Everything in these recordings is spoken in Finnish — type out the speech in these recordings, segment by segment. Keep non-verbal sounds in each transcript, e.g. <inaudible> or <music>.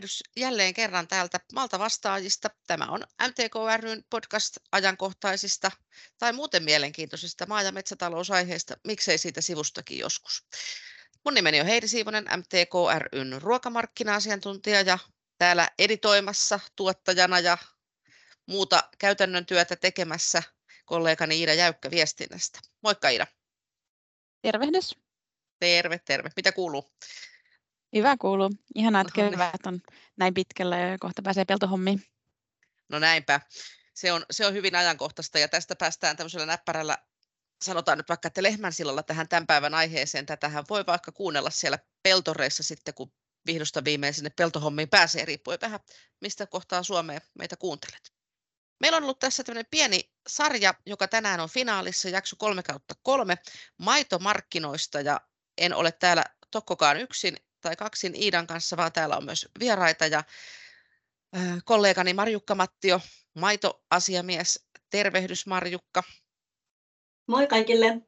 Päihdys jälleen kerran täältä Malta vastaajista. Tämä on MTK ryn podcast ajankohtaisista tai muuten mielenkiintoisista maa- ja metsätalousaiheista, miksei siitä sivustakin joskus. Mun nimeni on Heidi Siivonen, MTK ryn ruokamarkkina-asiantuntija ja täällä editoimassa, tuottajana ja muuta käytännön työtä tekemässä kollegani Iida Jäykkä viestinnästä. Moikka Iida. Tervehdys. Terve, terve. Mitä kuuluu? Hyvä kuuluu. Ihanaa, että kevät on näin pitkällä ja kohta pääsee peltohommiin. No näinpä. Se on, se on hyvin ajankohtaista ja tästä päästään tämmöisellä näppärällä, sanotaan nyt vaikka, että Lehmänsilalla tähän tämän päivän aiheeseen. Tätähän voi vaikka kuunnella siellä peltoreissa sitten, kun vihdosta viimein sinne peltohommiin pääsee, riippuen vähän mistä kohtaa Suomea meitä kuuntelet. Meillä on ollut tässä tämmöinen pieni sarja, joka tänään on finaalissa, jakso 3 kautta 3, maitomarkkinoista ja en ole täällä tokkokaan yksin tai kaksin Iidan kanssa, vaan täällä on myös vieraita ja kollegani Marjukka Mattio, maitoasiamies. Tervehdys Marjukka. Moi kaikille.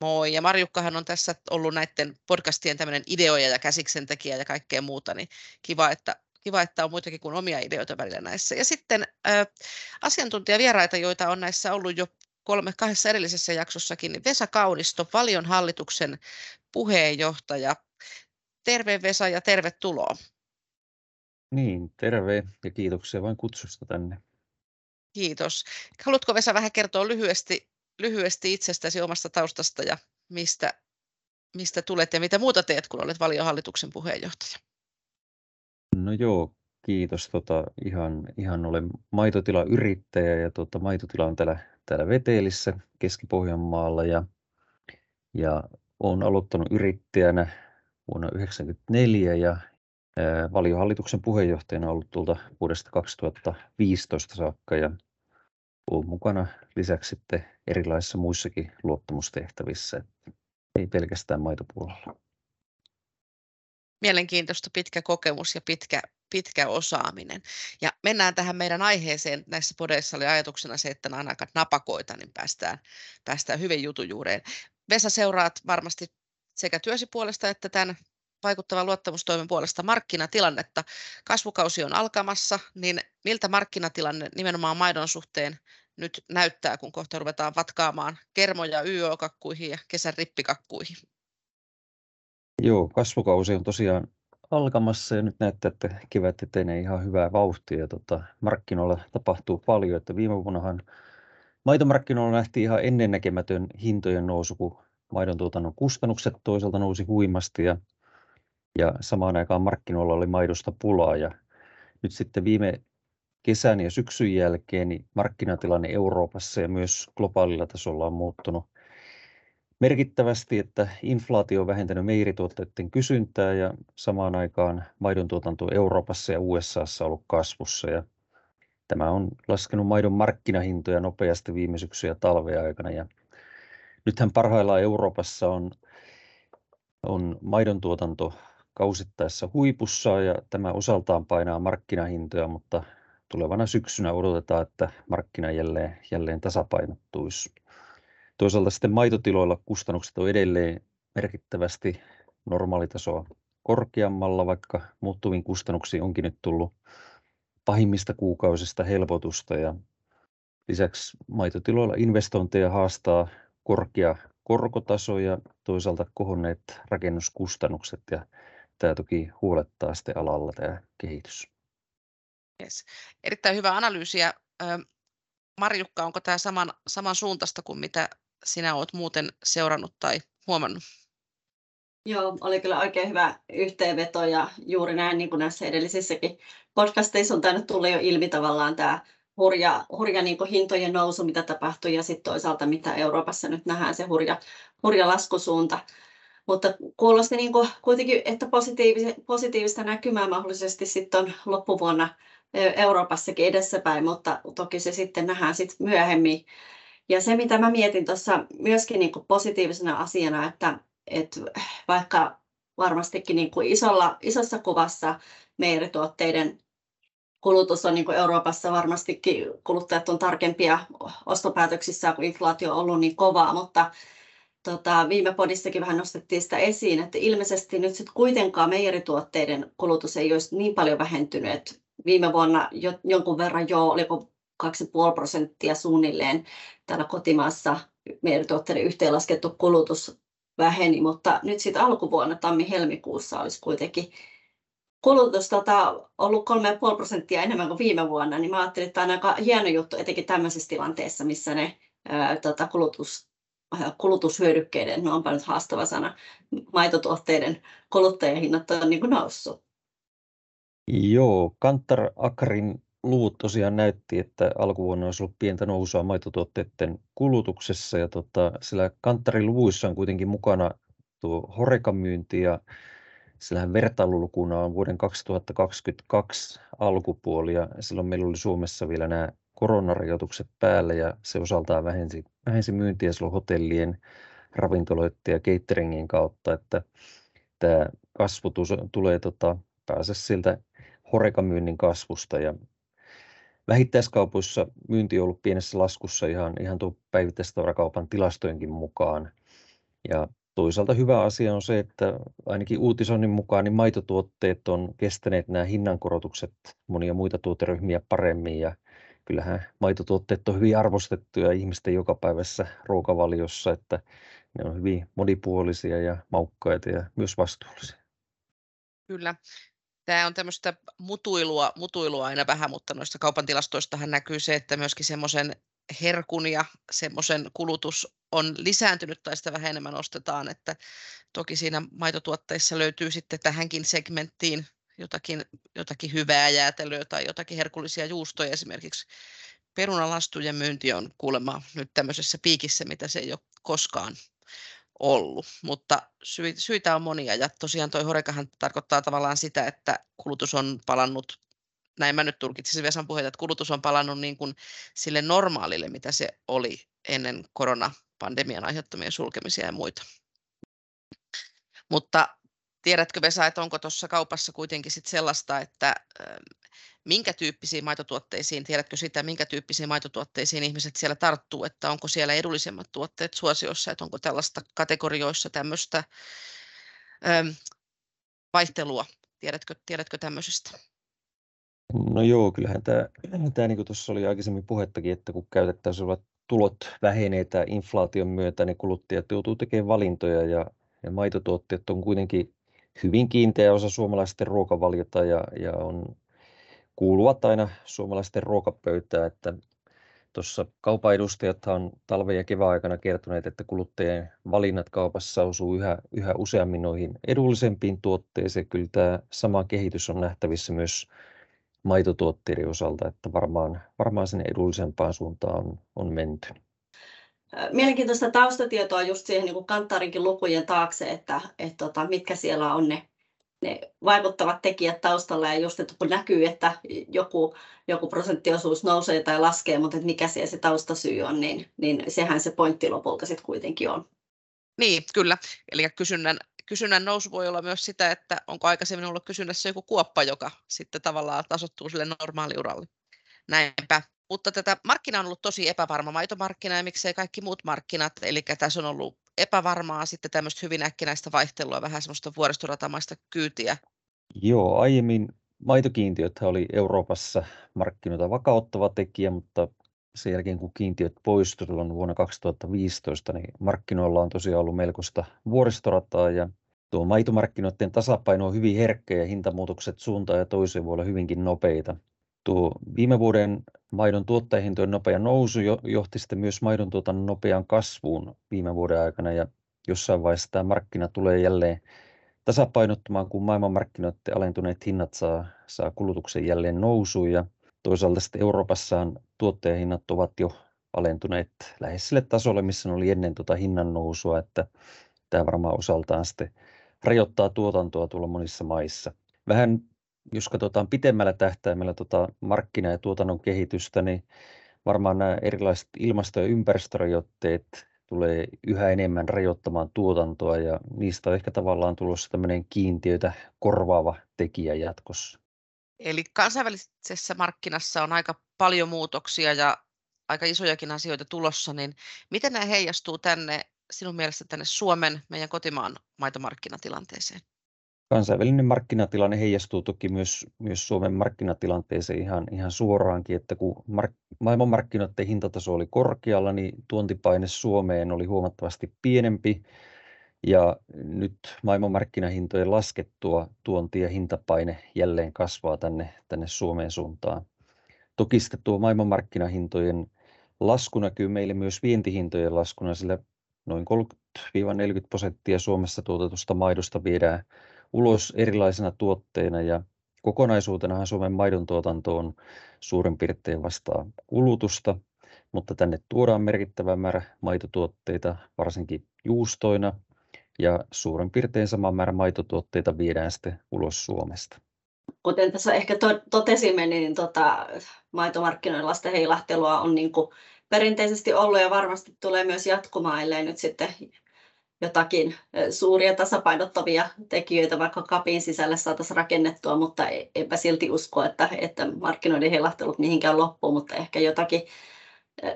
Moi, ja Marjukkahan on tässä ollut näiden podcastien tämmöinen ideoja ja käsiksentekijä ja kaikkea muuta, niin kiva, että, kiva, että on muitakin kuin omia ideoita välillä näissä. Ja sitten äh, asiantuntijavieraita, joita on näissä ollut jo kolme, kahdessa edellisessä jaksossakin, niin Vesa Kaunisto, Valion hallituksen puheenjohtaja, Terve Vesa ja tervetuloa. Niin, terve ja kiitoksia vain kutsusta tänne. Kiitos. Haluatko Vesa vähän kertoa lyhyesti, lyhyesti itsestäsi omasta taustasta ja mistä, mistä tulet ja mitä muuta teet, kun olet valiohallituksen puheenjohtaja? No joo, kiitos. Tota, ihan, ihan olen maitotilayrittäjä ja tota, maitotila on täällä, täällä Vetelissä Keski-Pohjanmaalla ja, ja olen aloittanut yrittäjänä vuonna 1994 ja valiohallituksen puheenjohtajana ollut tuolta vuodesta 2015 saakka ja ollut mukana lisäksi sitten erilaisissa muissakin luottamustehtävissä, ei pelkästään maitopuolella. Mielenkiintoista pitkä kokemus ja pitkä, pitkä osaaminen. Ja mennään tähän meidän aiheeseen. Näissä podeissa oli ajatuksena se, että nämä aika napakoita, niin päästään, päästään hyvin jutujuureen. Vesa, seuraat varmasti sekä työsi puolesta että tämän vaikuttavan luottamustoimen puolesta markkinatilannetta. Kasvukausi on alkamassa, niin miltä markkinatilanne nimenomaan maidon suhteen nyt näyttää, kun kohta ruvetaan vatkaamaan kermoja YO-kakkuihin ja kesän rippikakkuihin? Joo, kasvukausi on tosiaan alkamassa ja nyt näyttää, että kevät etenee ihan hyvää vauhtia. Tota, markkinoilla tapahtuu paljon, että viime vuonnahan maitomarkkinoilla nähtiin ihan ennennäkemätön hintojen nousu, kun maidon tuotannon kustannukset toisaalta nousi huimasti ja, ja samaan aikaan markkinoilla oli maidosta pulaa. Ja nyt sitten viime kesän ja syksyn jälkeen niin markkinatilanne Euroopassa ja myös globaalilla tasolla on muuttunut merkittävästi, että inflaatio on vähentänyt meirituotteiden kysyntää ja samaan aikaan maidon tuotanto Euroopassa ja USAssa on ollut kasvussa. Ja tämä on laskenut maidon markkinahintoja nopeasti viime syksyn ja talven aikana ja Nythän parhaillaan Euroopassa on, on maidon tuotanto kausittaessa huipussa ja tämä osaltaan painaa markkinahintoja, mutta tulevana syksynä odotetaan, että markkina jälleen, jälleen tasapainottuisi. Toisaalta sitten maitotiloilla kustannukset on edelleen merkittävästi normaalitasoa korkeammalla, vaikka muuttuviin kustannuksiin onkin nyt tullut pahimmista kuukausista helpotusta ja lisäksi maitotiloilla investointeja haastaa korkea korkotaso ja toisaalta kohonneet rakennuskustannukset ja tämä toki huolettaa sitten alalla tämä kehitys. Yes. Erittäin hyvä analyysiä. Marjukka, onko tämä saman, saman suuntaista kuin mitä sinä olet muuten seurannut tai huomannut? Joo, oli kyllä oikein hyvä yhteenveto ja juuri näin niin kuin näissä edellisissäkin podcasteissa on tainnut tulla jo ilmi tavallaan tämä hurja, hurja niin kuin hintojen nousu, mitä tapahtui, ja sitten toisaalta mitä Euroopassa nyt nähdään se hurja, hurja laskusuunta. Mutta kuulosti niin kuin kuitenkin, että positiivista, positiivista näkymää mahdollisesti sitten on loppuvuonna Euroopassakin edessäpäin, mutta toki se sitten nähdään sitten myöhemmin. Ja se, mitä mä mietin tuossa myöskin niin kuin positiivisena asiana, että, että vaikka varmastikin niin kuin isolla, isossa kuvassa meirituotteiden kulutus on niin Euroopassa varmastikin kuluttajat on tarkempia ostopäätöksissä, kun inflaatio on ollut niin kovaa, mutta tota, viime podissakin vähän nostettiin sitä esiin, että ilmeisesti nyt sitten kuitenkaan meijerituotteiden kulutus ei olisi niin paljon vähentynyt. Viime vuonna jo, jonkun verran jo, oliko 2,5 prosenttia suunnilleen täällä kotimaassa meijerituotteiden yhteenlaskettu kulutus väheni, mutta nyt sitten alkuvuonna tammi-helmikuussa olisi kuitenkin kulutus tota, ollut 3,5 prosenttia enemmän kuin viime vuonna, niin mä ajattelin, että tämä on aika hieno juttu, etenkin tämmöisessä tilanteessa, missä ne ää, tota, kulutus, kulutushyödykkeiden, no onpa nyt haastava sana, maitotuotteiden kuluttajahinnat on niin kuin noussut. Joo, Kantar Akrin luvut tosiaan näytti, että alkuvuonna olisi ollut pientä nousua maitotuotteiden kulutuksessa ja tota, sillä Kantarin luvuissa on kuitenkin mukana tuo horekamyynti ja sillähän vertailulukuna on vuoden 2022 alkupuoli ja silloin meillä oli Suomessa vielä nämä koronarajoitukset päällä ja se osaltaan vähensi, vähensi myyntiä silloin hotellien, ravintoloiden ja cateringin kautta, että tämä kasvu tulee tota, pääse siltä horekamyynnin kasvusta ja vähittäiskaupoissa myynti on ollut pienessä laskussa ihan, ihan tuon päivittäistavarakaupan tilastojenkin mukaan. Ja toisaalta hyvä asia on se, että ainakin uutisoinnin mukaan niin maitotuotteet on kestäneet nämä hinnankorotukset monia muita tuoteryhmiä paremmin ja kyllähän maitotuotteet on hyvin arvostettuja ihmisten jokapäiväisessä ruokavaliossa, että ne on hyvin monipuolisia ja maukkaita ja myös vastuullisia. Kyllä. Tämä on tämmöistä mutuilua, mutuilua aina vähän, mutta noista kaupan tilastoistahan näkyy se, että myöskin semmoisen herkun ja semmoisen kulutus on lisääntynyt tai sitä vähän enemmän ostetaan, että toki siinä maitotuotteissa löytyy sitten tähänkin segmenttiin jotakin, jotakin hyvää jäätelöä tai jotakin herkullisia juustoja esimerkiksi. Perunalastujen myynti on kuulemma nyt tämmöisessä piikissä, mitä se ei ole koskaan ollut, mutta syitä on monia ja tosiaan toi horekahan tarkoittaa tavallaan sitä, että kulutus on palannut, näin mä nyt tulkitsin Vesan puheita, että kulutus on palannut niin kuin sille normaalille, mitä se oli ennen koronapandemian aiheuttamia sulkemisia ja muita. Mutta tiedätkö Vesa, että onko tuossa kaupassa kuitenkin sit sellaista, että minkä tyyppisiin maitotuotteisiin, tiedätkö sitä, minkä tyyppisiin maitotuotteisiin ihmiset siellä tarttuu, että onko siellä edullisemmat tuotteet suosiossa, että onko tällaista kategorioissa tämmöistä ähm, vaihtelua, tiedätkö, tiedätkö tämmöisestä? No joo, kyllähän tämä, tämä niin kuin tuossa oli aikaisemmin puhettakin, että kun käytettäisiin tulot vähenee tämän inflaation myötä, niin kuluttajat joutuu tekemään valintoja ja, ja maitotuotteet on kuitenkin hyvin kiinteä osa suomalaisten ruokavaliota ja, ja on kuuluvat aina suomalaisten ruokapöytään, että tuossa kaupan edustajat on talven ja kevään aikana kertoneet, että kuluttajien valinnat kaupassa osuu yhä, yhä useammin noihin edullisempiin tuotteisiin. Kyllä tämä sama kehitys on nähtävissä myös maitotuotteiden osalta, että varmaan, varmaan sinne edullisempaan suuntaan on, on menty. Mielenkiintoista taustatietoa just siihen niin kanttarinkin lukujen taakse, että, että tota, mitkä siellä on ne ne vaikuttavat tekijät taustalla ja just, että kun näkyy, että joku, joku prosenttiosuus nousee tai laskee, mutta että mikä siellä se taustasyy on, niin, niin sehän se pointti lopulta sitten kuitenkin on. Niin, kyllä. Eli kysynnän, kysynnän nousu voi olla myös sitä, että onko aikaisemmin ollut kysynnässä joku kuoppa, joka sitten tavallaan tasottuu sille normaaliuralle. Näinpä. Mutta tätä markkina on ollut tosi epävarma maitomarkkina ja miksei kaikki muut markkinat. Eli tässä on ollut epävarmaa sitten tämmöistä hyvin äkkinäistä vaihtelua, vähän semmoista vuoristoratamaista kyytiä. Joo, aiemmin maitokiintiöt oli Euroopassa markkinoita vakauttava tekijä, mutta sen jälkeen kun kiintiöt poistuivat vuonna 2015, niin markkinoilla on tosiaan ollut melkoista vuoristorataa ja tuo maitomarkkinoiden tasapaino on hyvin herkkä ja hintamuutokset suuntaan ja toiseen voi olla hyvinkin nopeita. Tuo viime vuoden maidon tuottajahintojen nopea nousu johti sitten myös maidon tuotannon nopeaan kasvuun viime vuoden aikana ja jossain vaiheessa tämä markkina tulee jälleen tasapainottumaan, kun maailmanmarkkinoiden alentuneet hinnat saa, saa kulutuksen jälleen nousuun ja toisaalta sitten Euroopassa tuottajahinnat ovat jo alentuneet lähes sille tasolle, missä ne oli ennen tuota hinnan nousua, että tämä varmaan osaltaan sitten rajoittaa tuotantoa tuolla monissa maissa. Vähän jos katsotaan pitemmällä tähtäimellä tuota markkina- ja tuotannon kehitystä, niin varmaan nämä erilaiset ilmasto- ja ympäristörajoitteet tulee yhä enemmän rajoittamaan tuotantoa ja niistä on ehkä tavallaan tulossa tämmöinen kiintiöitä korvaava tekijä jatkossa. Eli kansainvälisessä markkinassa on aika paljon muutoksia ja aika isojakin asioita tulossa, niin miten nämä heijastuu tänne sinun mielestä tänne Suomen, meidän kotimaan maitomarkkinatilanteeseen? Kansainvälinen markkinatilanne heijastuu toki myös, myös Suomen markkinatilanteeseen ihan, ihan suoraankin, että kun mark, maailmanmarkkinoiden hintataso oli korkealla, niin tuontipaine Suomeen oli huomattavasti pienempi ja nyt maailmanmarkkinahintojen laskettua tuonti- ja hintapaine jälleen kasvaa tänne, tänne Suomeen suuntaan. Toki sitten tuo maailmanmarkkinahintojen lasku näkyy meille myös vientihintojen laskuna, sillä noin 30-40 prosenttia Suomessa tuotetusta maidosta viedään ulos erilaisena tuotteena ja kokonaisuutenahan Suomen maidon tuotanto on suurin piirtein vastaa kulutusta, mutta tänne tuodaan merkittävä määrä maitotuotteita, varsinkin juustoina, ja suurin piirtein sama määrä maitotuotteita viedään sitten ulos Suomesta. Kuten tässä ehkä to- totesimme, niin tota, maitomarkkinoilla sitä heilahtelua on niin kuin perinteisesti ollut ja varmasti tulee myös jatkumaan, ellei nyt sitten jotakin suuria tasapainottavia tekijöitä vaikka kapin sisälle saataisiin rakennettua, mutta e-, enpä silti usko, että, että markkinoiden heilahtelut mihinkään loppuu, mutta ehkä jotakin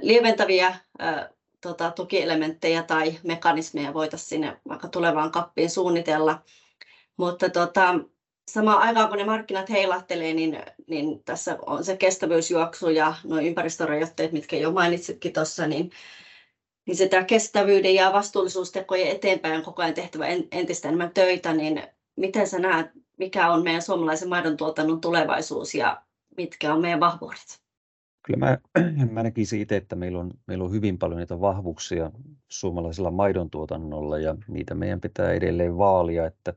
lieventäviä tota, tukielementtejä tai mekanismeja voitaisiin sinne vaikka tulevaan kappiin suunnitella. Mutta tota, samaan aikaan kun ne markkinat heilahtelee, niin, niin tässä on se kestävyysjuoksu ja nuo ympäristörajoitteet, mitkä jo mainitsitkin tuossa, niin, niin sitä kestävyyden ja vastuullisuustekojen eteenpäin on koko ajan tehtävä entistä enemmän töitä, niin miten sä näet, mikä on meidän suomalaisen maidon tuotannon tulevaisuus ja mitkä on meidän vahvuudet? Kyllä mä, <clears throat> mä näkisin itse, että meillä on, meillä on hyvin paljon niitä vahvuuksia suomalaisella maidon tuotannolla ja niitä meidän pitää edelleen vaalia, että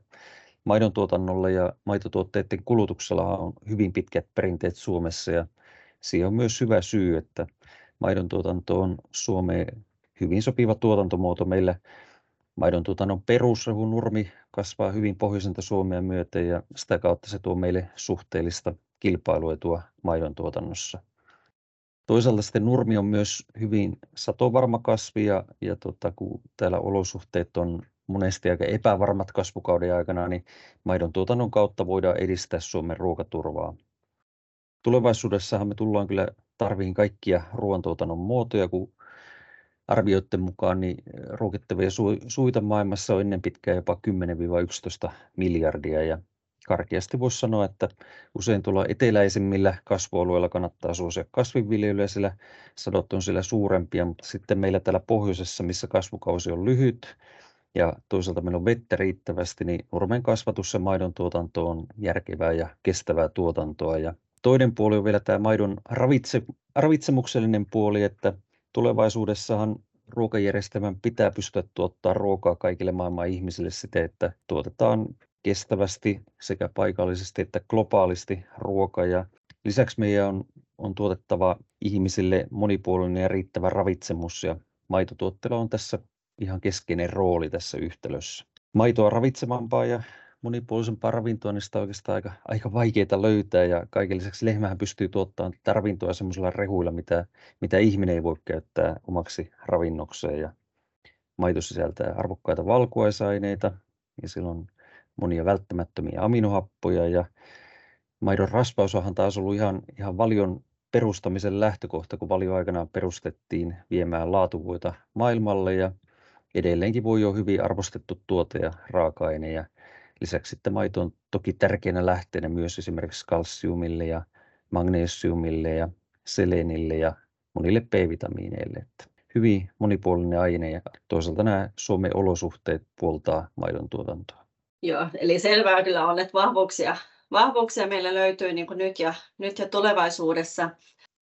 maidon tuotannolla ja maitotuotteiden kulutuksella on hyvin pitkät perinteet Suomessa ja siihen on myös hyvä syy, että maidon tuotanto on Suomeen hyvin sopiva tuotantomuoto. Meillä maidon tuotannon perusrehunurmi kasvaa hyvin pohjoisinta Suomea myöten ja sitä kautta se tuo meille suhteellista kilpailuetua maidon tuotannossa. Toisaalta sitten nurmi on myös hyvin satovarma kasvi ja, ja tota, kun täällä olosuhteet on monesti aika epävarmat kasvukauden aikana, niin maidon tuotannon kautta voidaan edistää Suomen ruokaturvaa. Tulevaisuudessahan me tullaan kyllä tarviin kaikkia ruoantuotannon muotoja, kun arvioiden mukaan niin ruokittavia suita maailmassa on ennen pitkään jopa 10-11 miljardia ja karkeasti voisi sanoa, että usein tuolla eteläisimmillä kasvualueilla kannattaa suosia kasvinviljelyä, sillä sadot on siellä suurempia, mutta sitten meillä täällä pohjoisessa, missä kasvukausi on lyhyt ja toisaalta meillä on vettä riittävästi, niin nurmen kasvatus ja maidon tuotanto on järkevää ja kestävää tuotantoa. Ja toinen puoli on vielä tämä maidon ravitse, ravitsemuksellinen puoli, että tulevaisuudessahan ruokajärjestelmän pitää pystyä tuottaa ruokaa kaikille maailman ihmisille siten, että tuotetaan kestävästi sekä paikallisesti että globaalisti ruoka. Ja lisäksi meidän on, on tuotettava ihmisille monipuolinen ja riittävä ravitsemus ja maitotuotteella on tässä ihan keskeinen rooli tässä yhtälössä. Maitoa ravitsevampaa ja monipuolisempaa ravintoa, niin sitä on oikeastaan aika, aika vaikeaa löytää ja kaiken lisäksi lehmähän pystyy tuottamaan tätä ravintoa sellaisilla rehuilla, mitä, mitä ihminen ei voi käyttää omaksi ravinnokseen ja maito sisältää arvokkaita valkuaisaineita ja silloin monia välttämättömiä aminohappoja ja maidon rasvausahan taas ollut ihan, ihan valion perustamisen lähtökohta, kun valio aikanaan perustettiin viemään laatuvuita maailmalle ja edelleenkin voi ole hyvin arvostettu tuote ja raaka-aine ja lisäksi sitten maito on toki tärkeänä lähteenä myös esimerkiksi kalsiumille ja magnesiumille ja selenille ja monille B-vitamiineille. Että hyvin monipuolinen aine ja toisaalta nämä Suomen olosuhteet puoltaa maidon tuotantoa. Joo, eli selvää kyllä on, että vahvuuksia, vahvuuksia meillä löytyy niin kuin nyt, ja, nyt ja tulevaisuudessa.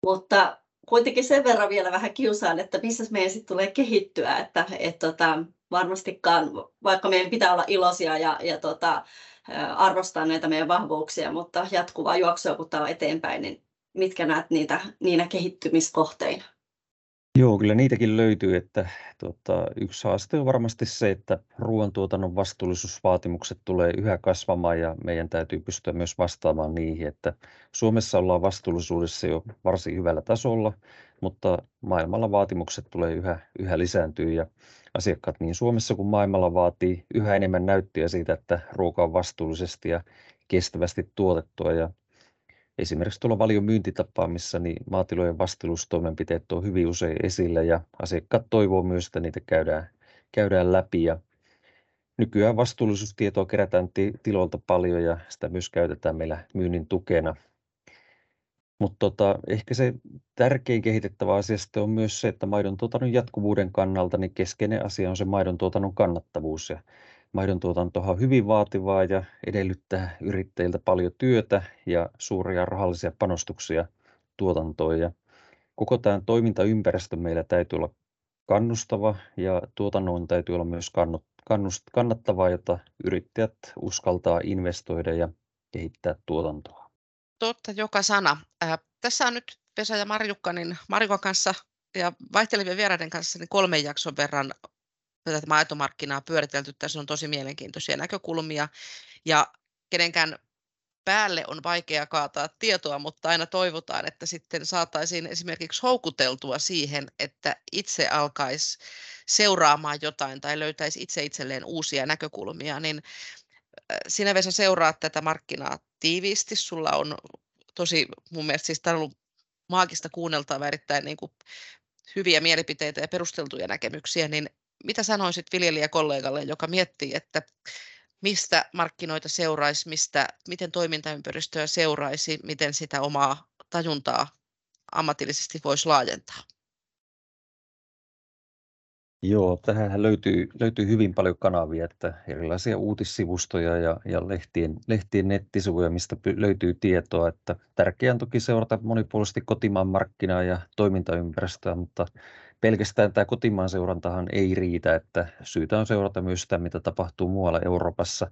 Mutta kuitenkin sen verran vielä vähän kiusaan, että missä meidän sitten tulee kehittyä, että et, tota, varmastikaan, vaikka meidän pitää olla iloisia ja, ja tota, arvostaa näitä meidän vahvuuksia, mutta jatkuvaa juoksua kun tämä on eteenpäin, niin mitkä näet niitä niinä kehittymiskohteina? Joo, kyllä niitäkin löytyy, että tota, yksi haaste on varmasti se, että ruoantuotannon vastuullisuusvaatimukset tulee yhä kasvamaan ja meidän täytyy pystyä myös vastaamaan niihin, että Suomessa ollaan vastuullisuudessa jo varsin hyvällä tasolla, mutta maailmalla vaatimukset tulee yhä, yhä lisääntyä ja asiakkaat niin Suomessa kuin maailmalla vaatii yhä enemmän näyttöjä siitä, että ruoka on vastuullisesti ja kestävästi tuotettua ja esimerkiksi tuolla valion myyntitapaamissa niin maatilojen vastuullisuustoimenpiteet on hyvin usein esillä ja asiakkaat toivoo myös, että niitä käydään, käydään läpi. Ja nykyään vastuullisuustietoa kerätään tiloilta paljon ja sitä myös käytetään meillä myynnin tukena. Mutta tota, ehkä se tärkein kehitettävä asia on myös se, että maidon tuotannon jatkuvuuden kannalta niin keskeinen asia on se maidon tuotannon kannattavuus. Ja maidon tuotantohan on hyvin vaativaa ja edellyttää yrittäjiltä paljon työtä ja suuria rahallisia panostuksia tuotantoon. Ja koko tämä toimintaympäristö meillä täytyy olla kannustava ja tuotannon täytyy olla myös kannattavaa, jotta yrittäjät uskaltaa investoida ja kehittää tuotantoa. Totta, joka sana. Äh, tässä on nyt Vesa ja Marjukka, niin Marjukan kanssa ja vaihtelevien vieraiden kanssa niin kolmen jakson verran tätä maitomarkkinaa pyöritelty. Tässä on tosi mielenkiintoisia näkökulmia ja kenenkään päälle on vaikea kaataa tietoa, mutta aina toivotaan, että sitten saataisiin esimerkiksi houkuteltua siihen, että itse alkaisi seuraamaan jotain tai löytäisi itse itselleen uusia näkökulmia, niin sinä Vesa seuraat tätä markkinaa tiiviisti. Sulla on tosi mun mielestä siis ollut maagista kuunneltavaa erittäin niin kuin hyviä mielipiteitä ja perusteltuja näkemyksiä, niin mitä sanoisit viljelijäkollegalle, joka miettii, että mistä markkinoita seuraisi, mistä, miten toimintaympäristöä seuraisi, miten sitä omaa tajuntaa ammatillisesti voisi laajentaa? Joo, tähän löytyy, löytyy hyvin paljon kanavia, että erilaisia uutissivustoja ja, ja lehtien, lehtien nettisivuja, mistä löytyy tietoa. Että tärkeää on toki seurata monipuolisesti kotimaan markkinaa ja toimintaympäristöä, mutta pelkästään tämä kotimaan seurantahan ei riitä, että syytä on seurata myös sitä, mitä tapahtuu muualla Euroopassa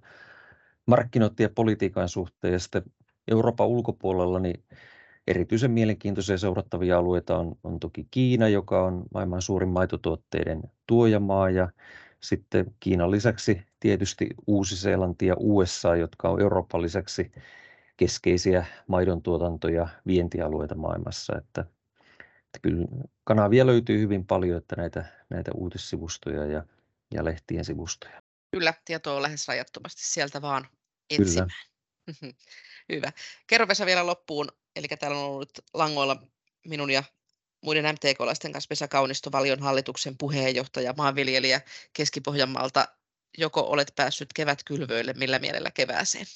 markkinoiden ja politiikan suhteen. Ja sitten Euroopan ulkopuolella niin erityisen mielenkiintoisia seurattavia alueita on, on toki Kiina, joka on maailman suurin maitotuotteiden tuojamaa ja sitten Kiinan lisäksi tietysti Uusi-Seelanti ja USA, jotka on Euroopan lisäksi keskeisiä maidon tuotanto- ja vientialueita maailmassa. Että että kyllä kanavia löytyy hyvin paljon, että näitä, näitä uutissivustoja ja, ja lehtien sivustoja. Kyllä, tietoa on lähes rajattomasti sieltä vaan etsimään. Kyllä. <laughs> Hyvä. Kerro Vesa vielä loppuun, eli täällä on ollut langoilla minun ja muiden MTK-laisten kanssa Vesa Kaunisto, Valion hallituksen puheenjohtaja, maanviljelijä Keski-Pohjanmaalta. Joko olet päässyt kevätkylvöille, millä mielellä kevääseen?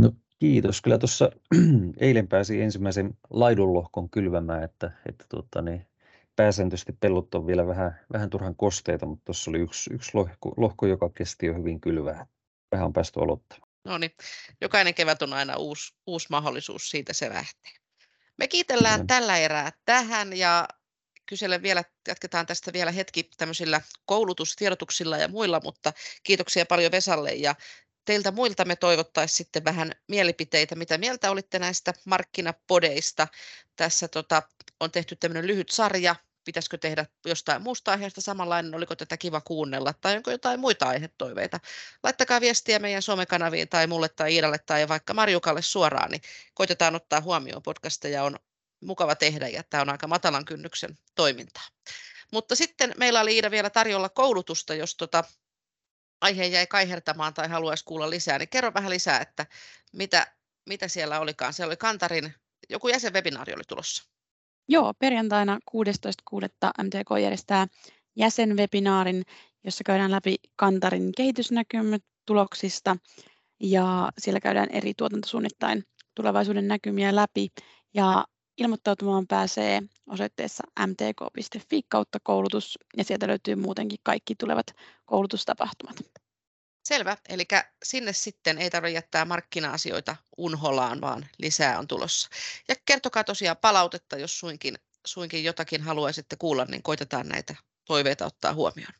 No Kiitos. Kyllä tuossa <clears throat> eilen pääsi ensimmäisen laidunlohkon kylvämään, että, että tuota, niin, pääsääntöisesti pellot on vielä vähän, vähän turhan kosteita, mutta tuossa oli yksi, yksi lohko, lohko, joka kesti jo hyvin kylvää. Vähän on päästy aloittamaan. No niin, jokainen kevät on aina uusi, uusi mahdollisuus, siitä se lähtee. Me kiitellään tällä erää tähän ja kyselen vielä, jatketaan tästä vielä hetki tämmöisillä koulutustiedotuksilla ja muilla, mutta kiitoksia paljon Vesalle ja teiltä muilta me toivottaisiin sitten vähän mielipiteitä, mitä mieltä olitte näistä markkinapodeista. Tässä tota, on tehty tämmöinen lyhyt sarja, pitäisikö tehdä jostain muusta aiheesta samanlainen, oliko tätä kiva kuunnella, tai onko jotain muita aihetoiveita. Laittakaa viestiä meidän somekanaviin tai mulle tai Iidalle tai vaikka Marjukalle suoraan, niin koitetaan ottaa huomioon podcasteja, on mukava tehdä ja tämä on aika matalan kynnyksen toimintaa. Mutta sitten meillä oli Iida vielä tarjolla koulutusta, jos tota, aihe jäi kaihertamaan tai haluaisi kuulla lisää, niin kerro vähän lisää, että mitä, mitä siellä olikaan. Siellä oli Kantarin, joku jäsenwebinaari oli tulossa. Joo, perjantaina 16.6. MTK järjestää jäsenwebinaarin, jossa käydään läpi Kantarin kehitysnäkymät tuloksista ja siellä käydään eri tuotantosuunnittain tulevaisuuden näkymiä läpi ja ilmoittautumaan pääsee osoitteessa mtk.fi kautta koulutus ja sieltä löytyy muutenkin kaikki tulevat koulutustapahtumat. Selvä, eli sinne sitten ei tarvitse jättää markkina-asioita unholaan, vaan lisää on tulossa. Ja kertokaa tosiaan palautetta, jos suinkin, suinkin jotakin haluaisitte kuulla, niin koitetaan näitä toiveita ottaa huomioon.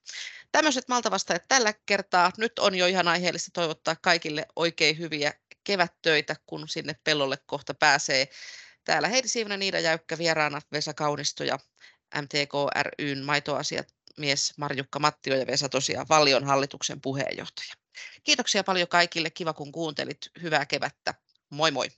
Tämmöiset maltavastajat tällä kertaa. Nyt on jo ihan aiheellista toivottaa kaikille oikein hyviä kevättöitä, kun sinne pellolle kohta pääsee. Täällä Heidi Siivonen, Niida Jäykkä, vieraana Vesa Kaunisto ja MTK ryn maitoasiat mies Marjukka Mattio ja Vesa tosiaan Vallion hallituksen puheenjohtaja. Kiitoksia paljon kaikille, kiva kun kuuntelit, hyvää kevättä, moi moi!